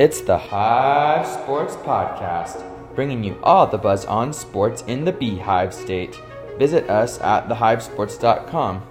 It's the Hive Sports Podcast, bringing you all the buzz on sports in the Beehive State. Visit us at thehivesports.com.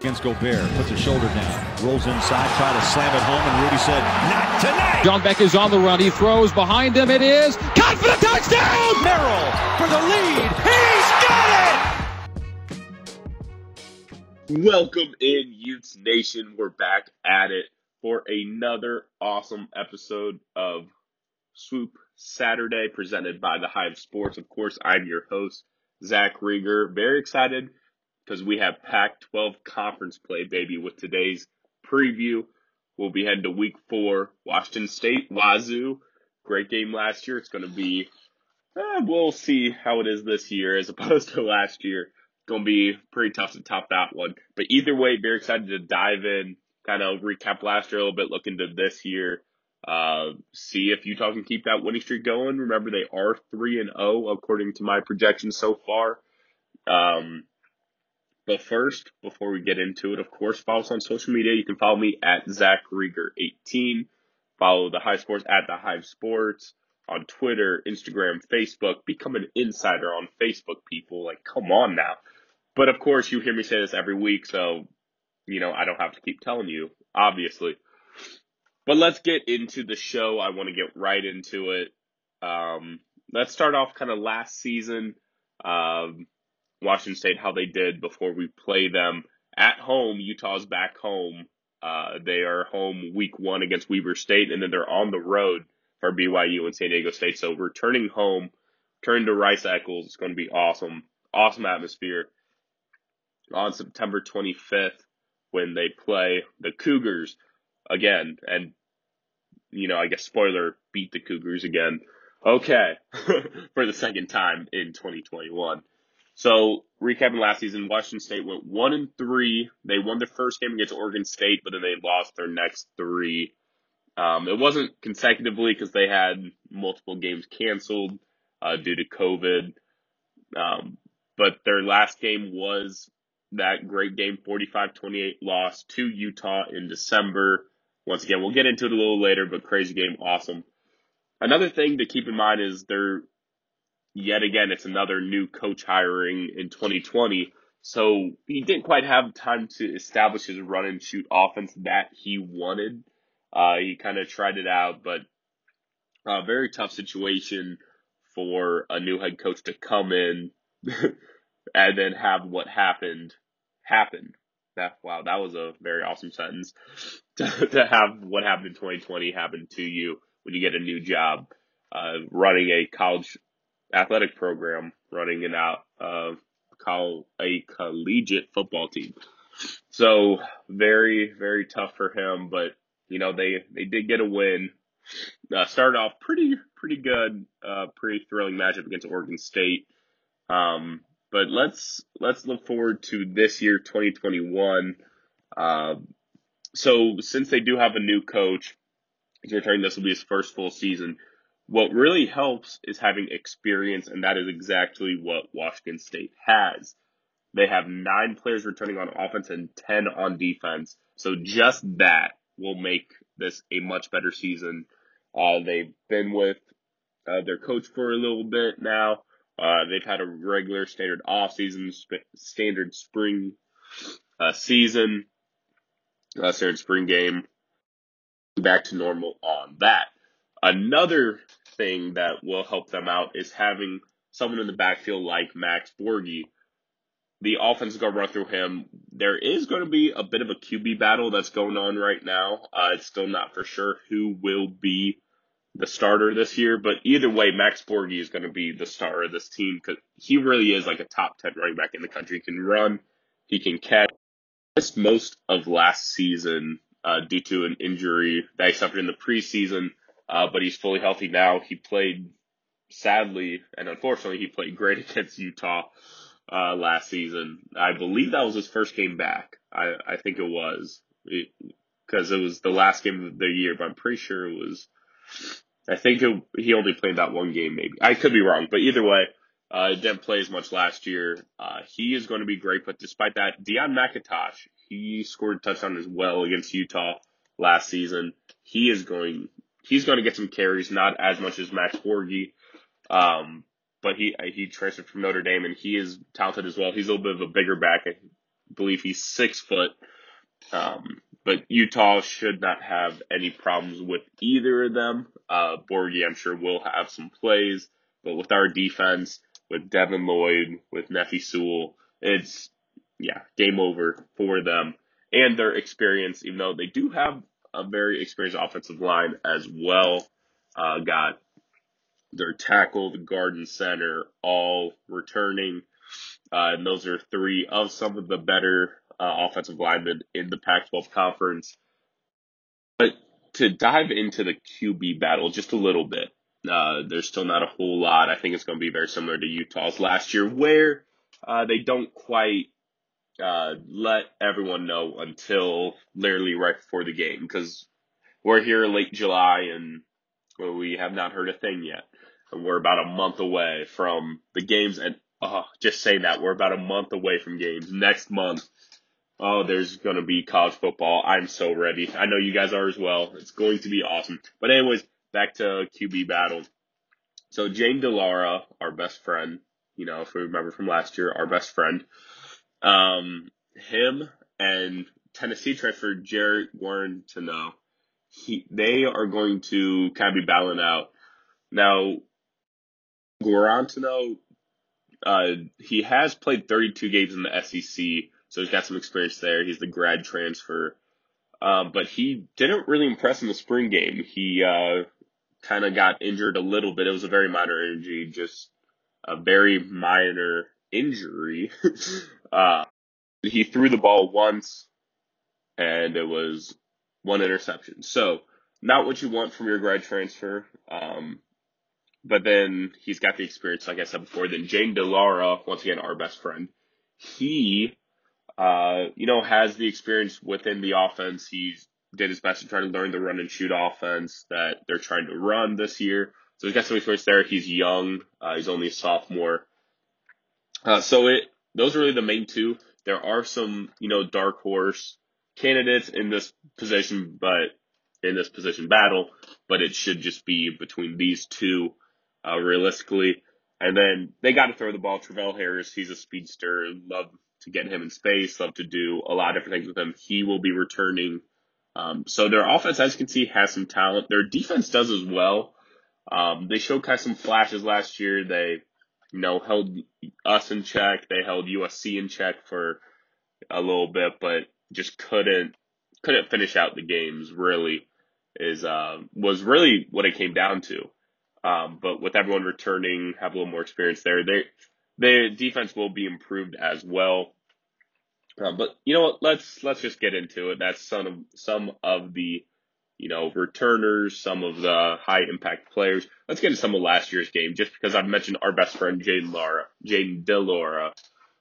Against Gobert, puts his shoulder down, rolls inside, try to slam it home, and Rudy said, "Not tonight." John Beck is on the run. He throws behind him. It is caught for the touchdown. Merrill for the lead. He's got it. Welcome in, Utes Nation. We're back at it for another awesome episode of Swoop Saturday presented by the Hive Sports. Of course, I'm your host, Zach Reger. Very excited because we have Pac 12 conference play, baby, with today's preview. We'll be heading to week four, Washington State, Wazoo. Great game last year. It's going to be, eh, we'll see how it is this year as opposed to last year. It's going to be pretty tough to top that one. But either way, very excited to dive in, kind of recap last year a little bit, look into this year. Uh, see if Utah can keep that winning streak going. Remember, they are 3 and 0 according to my projections so far. Um, but first, before we get into it, of course, follow us on social media. You can follow me at Zach Reger18. Follow the Hive Sports at the Hive Sports on Twitter, Instagram, Facebook. Become an insider on Facebook, people. Like, come on now. But of course, you hear me say this every week, so, you know, I don't have to keep telling you, obviously. But let's get into the show. I want to get right into it. Um, let's start off kind of last season. Um, Washington State how they did before we play them at home. Utah's back home. Uh, they are home week one against Weber State, and then they're on the road for BYU and San Diego State. So returning home, turning to Rice Eccles, it's going to be awesome. Awesome atmosphere on September 25th when they play the Cougars again. And, you know, I guess spoiler, beat the Cougars again. Okay. for the second time in 2021. So recapping last season, Washington State went one and three. They won their first game against Oregon State, but then they lost their next three. Um, it wasn't consecutively because they had multiple games canceled uh, due to COVID. Um, but their last game was that great game, 45-28 loss to Utah in December. Once again, we'll get into it a little later, but crazy game, awesome. Another thing to keep in mind is their yet again, it's another new coach hiring in 2020. So he didn't quite have time to establish his run and shoot offense that he wanted. Uh, he kind of tried it out, but a very tough situation for a new head coach to come in and then have what happened happen. That wow, that was a very awesome sentence to, to have what happened in 2020 happen to you when you get a new job, uh, running a college athletic program running it out of col- a collegiate football team. So very, very tough for him, but you know, they, they did get a win. Uh, started off pretty, pretty good, uh, pretty thrilling matchup against Oregon State. Um, but let's, let's look forward to this year, 2021. Uh, so since they do have a new coach, he's returning, this will be his first full season. What really helps is having experience, and that is exactly what Washington State has. They have nine players returning on offense and 10 on defense. So just that will make this a much better season. Uh, they've been with uh, their coach for a little bit now. Uh, they've had a regular standard off season, sp- standard spring uh, season, uh, standard spring game. Back to normal on that. Another thing that will help them out is having someone in the backfield like Max Borghi. The offense is going to run through him. There is going to be a bit of a QB battle that's going on right now. Uh, it's still not for sure who will be the starter this year, but either way, Max Borghi is going to be the star of this team because he really is like a top 10 running back in the country. He can run, he can catch. Missed most of last season uh, due to an injury that he suffered in the preseason uh, but he's fully healthy now. He played sadly and unfortunately he played great against Utah uh, last season. I believe that was his first game back. I, I think it was because it, it, was the last game of the year, but I'm pretty sure it was. I think it, he only played that one game, maybe. I could be wrong, but either way, uh, didn't play as much last year. Uh, he is going to be great, but despite that, Deon McIntosh, he scored a touchdown as well against Utah last season. He is going he's going to get some carries, not as much as Max Borghi. Um, but he he transferred from Notre Dame and he is talented as well. He's a little bit of a bigger back. I believe he's six foot. Um, but Utah should not have any problems with either of them. Uh, Borghi, I'm sure, will have some plays, but with our defense, with Devin Lloyd, with Nephi Sewell, it's, yeah, game over for them and their experience, even though they do have a very experienced offensive line as well. Uh, got their tackle, the guard and center, all returning. Uh, and those are three of some of the better uh, offensive linemen in the Pac 12 conference. But to dive into the QB battle just a little bit, uh, there's still not a whole lot. I think it's going to be very similar to Utah's last year, where uh, they don't quite uh, let everyone know until literally right before the game because we're here late July and we have not heard a thing yet. And we're about a month away from the games. And oh, just saying that we're about a month away from games. Next month, oh, there's going to be college football. I'm so ready. I know you guys are as well. It's going to be awesome. But anyways, back to QB battle. So Jayden de Laura, our best friend, you know, if we remember from last year, our best friend, um, him and Tennessee transfer Jared Warren to know he they are going to kind of be battling out. Now, Guarantano, uh, he has played 32 games in the SEC, so he's got some experience there. He's the grad transfer. Um, but he didn't really impress in the spring game. He uh, kind of got injured a little bit. It was a very minor injury, just a very minor injury. uh, he threw the ball once, and it was one interception. So, not what you want from your grad transfer. Um, but then he's got the experience, like I said before. Then Jayden de Laura, once again, our best friend, he, uh, you know, has the experience within the offense. He did his best to try to learn the run and shoot offense that they're trying to run this year. So he's got some experience there. He's young. Uh, he's only a sophomore. Uh, so it, those are really the main two. There are some, you know, dark horse candidates in this position, but in this position battle, but it should just be between these two, uh, realistically. And then they got to throw the ball. Travell Harris, he's a speedster. Love to get him in space. Love to do a lot of different things with him. He will be returning. Um, so their offense, as you can see, has some talent. Their defense does as well. Um, they showed kind of some flashes last year. They, you know, held us in check. They held USC in check for a little bit, but just couldn't couldn't finish out the games. Really, is uh, was really what it came down to. Um, but with everyone returning, have a little more experience there. They their defense will be improved as well. Uh, but you know what? Let's let's just get into it. That's some of some of the you know returners, some of the high impact players. Let's get into some of last year's game, just because I've mentioned our best friend Jayden Laura, Jayden de Laura,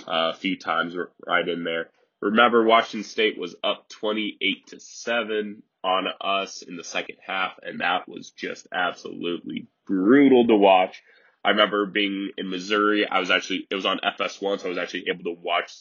uh, a few times right in there. Remember, Washington State was up 28 to 7 on us in the second half, and that was just absolutely brutal to watch. I remember being in Missouri. I was actually, it was on FS1, so I was actually able to watch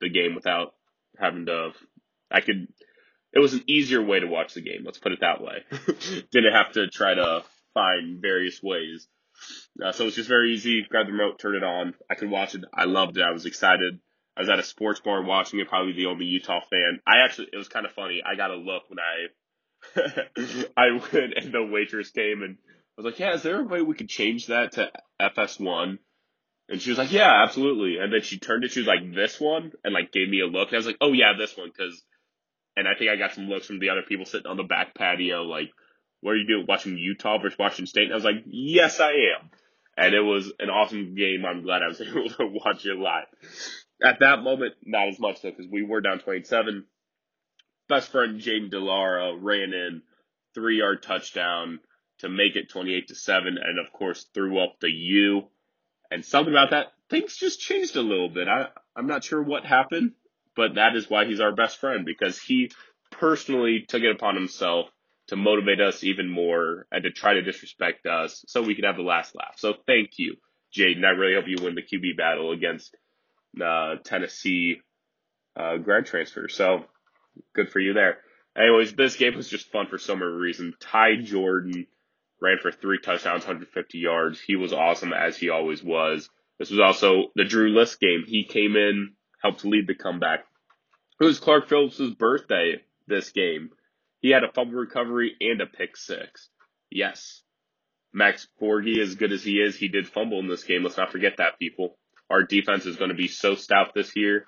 the game without having to, I could, it was an easier way to watch the game. Let's put it that way. Didn't have to try to find various ways. Uh, so it was just very easy. Grab the remote, turn it on. I could watch it. I loved it. I was excited. I was at a sports bar watching it, probably the only Utah fan. I actually, it was kind of funny. I got a look when I, I went and the waitress came and I was like, yeah, is there a way we could change that to FS1? And she was like, yeah, absolutely. And then she turned it, she was like, this one? And like gave me a look. And I was like, oh yeah, this one. Cause, and I think I got some looks from the other people sitting on the back patio, like, what are you doing watching Utah versus Washington State? And I was like, yes, I am. And it was an awesome game. I'm glad I was able to watch it live. At that moment, not as much though, because we were down 27. Best friend Jayden de Laura ran in three yard touchdown to make it 28 to 7, and of course threw up the U. And something about that, things just changed a little bit. I, I'm not sure what happened, but that is why he's our best friend because he personally took it upon himself to motivate us even more and to try to disrespect us so we could have the last laugh. So thank you, Jayden. I really hope you win the QB battle against uh, Tennessee uh, grad transfer. So good for you there. Anyways, this game was just fun for so many reasons. Ty Jordan ran for three touchdowns, 150 yards. He was awesome as he always was. This was also the Drew Lisk game. He came in, helped lead the comeback. It was Clark Phillips' birthday this game. He had a fumble recovery and a pick six. Yes. Max Borghi, as good as he is, he did fumble in this game. Let's not forget that, people. Our defense is going to be so stout this year.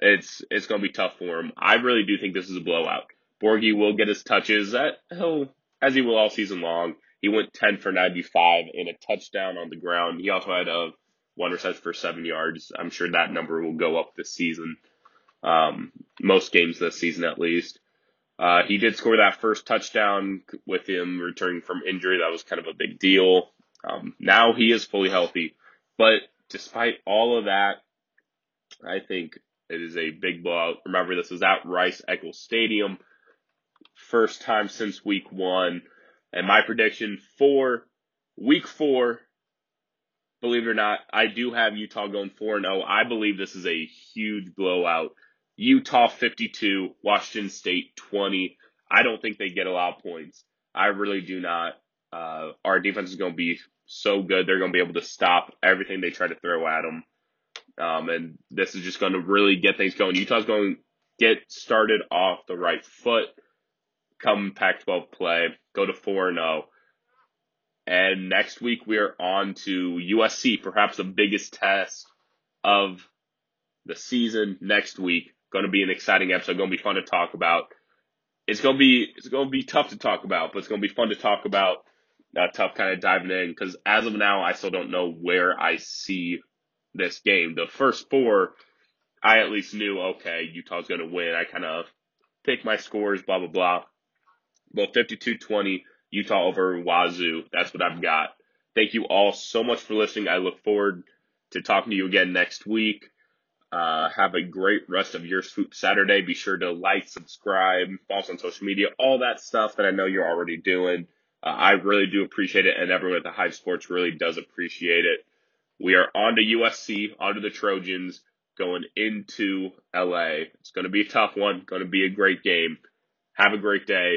It's it's going to be tough for him. I really do think this is a blowout. Borghi will get his touches. He'll, as he will all season long. He went 10 for 95 and a touchdown on the ground. He also had a one reception for seven yards. I'm sure that number will go up this season. Um, most games this season, at least. Uh, he did score that first touchdown with him returning from injury. That was kind of a big deal. Um, now he is fully healthy, but despite all of that, I think it is a big blowout. Remember, this is at Rice Eccles Stadium. First time since week one. And my prediction for week four, believe it or not, I do have Utah going 4 0. I believe this is a huge blowout. Utah 52, Washington State 20. I don't think they get a lot of points. I really do not. Uh, our defense is going to be so good. They're going to be able to stop everything they try to throw at them. Um, and this is just going to really get things going. Utah's going to get started off the right foot come Pac 12 play, go to 4 0. And next week we are on to USC, perhaps the biggest test of the season next week. Going to be an exciting episode, going to be fun to talk about. It's going to be it's going to be tough to talk about, but it's going to be fun to talk about. Uh, tough kind of diving in because as of now, I still don't know where I see this game. The first four, I at least knew okay, Utah's going to win. I kind of pick my scores, blah blah blah. Well, 52-20, Utah over Wazoo. That's what I've got. Thank you all so much for listening. I look forward to talking to you again next week. Uh, have a great rest of your Swoop Saturday. Be sure to like, subscribe, follow us on social media, all that stuff that I know you're already doing. Uh, I really do appreciate it, and everyone at the Hive Sports really does appreciate it. We are on to USC, on to the Trojans, going into LA. It's going to be a tough one, going to be a great game. Have a great day.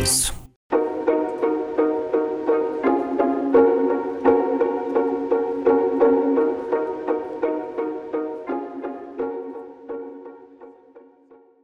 É isso.